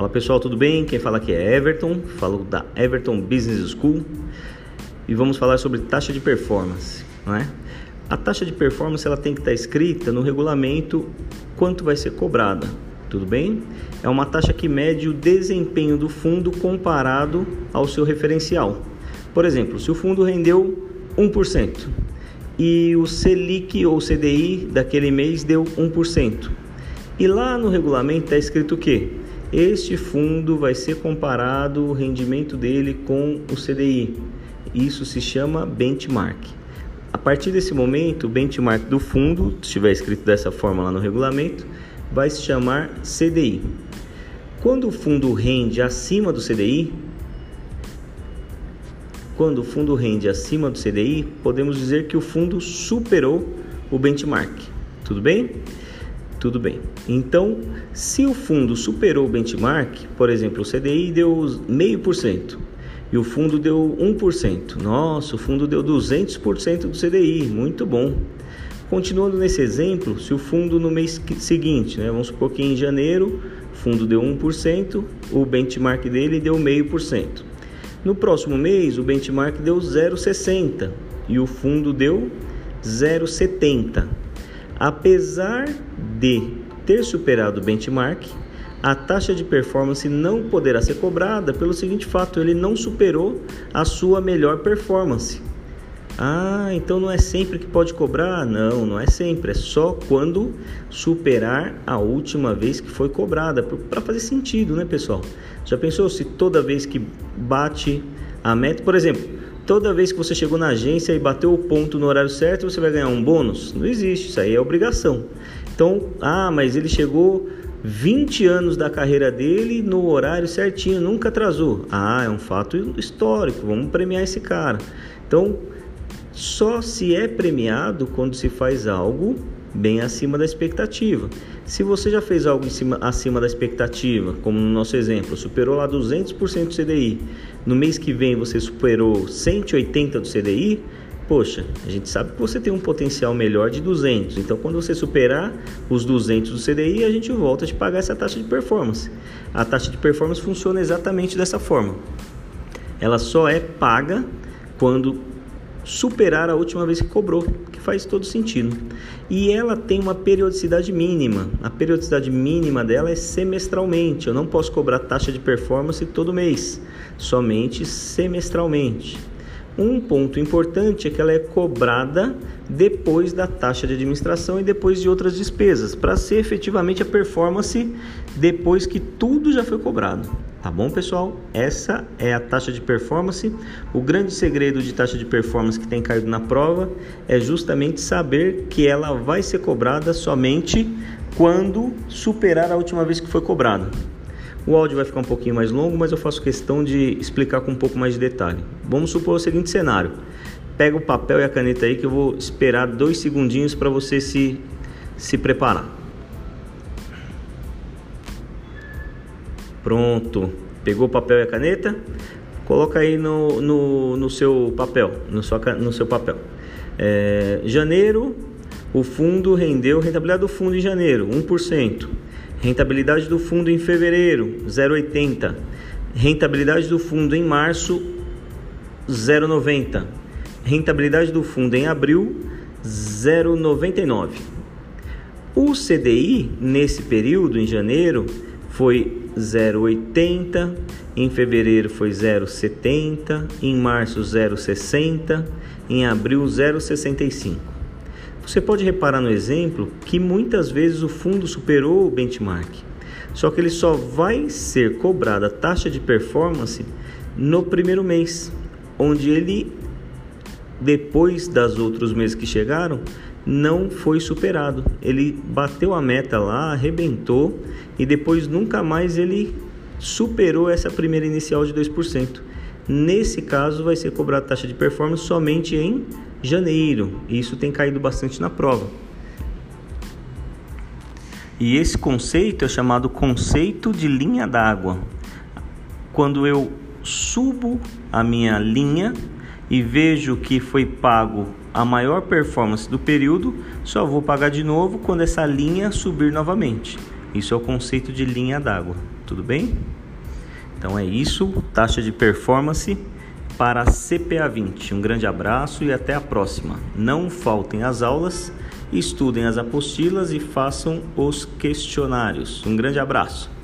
Fala pessoal, tudo bem? Quem fala aqui é Everton, falo da Everton Business School e vamos falar sobre taxa de performance, não é? A taxa de performance ela tem que estar escrita no regulamento quanto vai ser cobrada, tudo bem? É uma taxa que mede o desempenho do fundo comparado ao seu referencial. Por exemplo, se o fundo rendeu 1% e o Selic ou CDI daquele mês deu 1%. E lá no regulamento está escrito o quê? Este fundo vai ser comparado o rendimento dele com o CDI. Isso se chama benchmark. A partir desse momento, o benchmark do fundo, se estiver escrito dessa forma lá no regulamento, vai se chamar CDI. Quando o fundo rende acima do CDI, quando o fundo rende acima do CDI, podemos dizer que o fundo superou o benchmark. Tudo bem? Tudo bem. Então, se o fundo superou o benchmark, por exemplo, o CDI deu 0,5% e o fundo deu 1%. Nossa, o fundo deu 200% do CDI, muito bom. Continuando nesse exemplo, se o fundo no mês seguinte, né, vamos supor que em janeiro, o fundo deu 1%, o benchmark dele deu 0,5%. No próximo mês, o benchmark deu 0,60 e o fundo deu 0,70. Apesar de ter superado o benchmark, a taxa de performance não poderá ser cobrada pelo seguinte fato: ele não superou a sua melhor performance. Ah, então não é sempre que pode cobrar? Não, não é sempre, é só quando superar a última vez que foi cobrada, para fazer sentido, né, pessoal? Já pensou se toda vez que bate a meta, por exemplo, toda vez que você chegou na agência e bateu o ponto no horário certo, você vai ganhar um bônus? Não existe, isso aí é obrigação. Então, ah, mas ele chegou 20 anos da carreira dele no horário certinho, nunca atrasou. Ah, é um fato histórico, vamos premiar esse cara. Então, só se é premiado quando se faz algo bem acima da expectativa. Se você já fez algo cima, acima da expectativa, como no nosso exemplo, superou lá 200% do CDI, no mês que vem você superou 180 do CDI, poxa, a gente sabe que você tem um potencial melhor de 200. Então, quando você superar os 200 do CDI, a gente volta a te pagar essa taxa de performance. A taxa de performance funciona exatamente dessa forma. Ela só é paga quando superar a última vez que cobrou, que faz todo sentido. E ela tem uma periodicidade mínima. A periodicidade mínima dela é semestralmente. Eu não posso cobrar taxa de performance todo mês, somente semestralmente. Um ponto importante é que ela é cobrada depois da taxa de administração e depois de outras despesas, para ser efetivamente a performance depois que tudo já foi cobrado. Tá bom, pessoal? Essa é a taxa de performance. O grande segredo de taxa de performance que tem caído na prova é justamente saber que ela vai ser cobrada somente quando superar a última vez que foi cobrada. O áudio vai ficar um pouquinho mais longo, mas eu faço questão de explicar com um pouco mais de detalhe. Vamos supor o seguinte cenário: pega o papel e a caneta aí que eu vou esperar dois segundinhos para você se, se preparar. Pronto. Pegou o papel e a caneta? Coloca aí no, no, no seu papel, no, sua, no seu papel. É, janeiro, o fundo rendeu, rentabilidade do fundo em janeiro, 1%. Rentabilidade do fundo em fevereiro, 0,80. Rentabilidade do fundo em março, 0,90. Rentabilidade do fundo em abril, 0,99. O CDI nesse período, em janeiro, foi 0,80, em fevereiro foi 0,70, em março 0,60, em abril 0,65. Você pode reparar no exemplo que muitas vezes o fundo superou o benchmark, só que ele só vai ser cobrado a taxa de performance no primeiro mês, onde ele, depois das outros meses que chegaram, não foi superado. Ele bateu a meta lá, arrebentou e depois nunca mais ele superou essa primeira inicial de 2%. Nesse caso, vai ser cobrada taxa de performance somente em janeiro. E isso tem caído bastante na prova. E esse conceito é chamado conceito de linha d'água. Quando eu subo a minha linha e vejo que foi pago a maior performance do período, só vou pagar de novo quando essa linha subir novamente. Isso é o conceito de linha d'água. Tudo bem? Então é isso, taxa de performance para a CPA 20. Um grande abraço e até a próxima. Não faltem às aulas, estudem as apostilas e façam os questionários. Um grande abraço.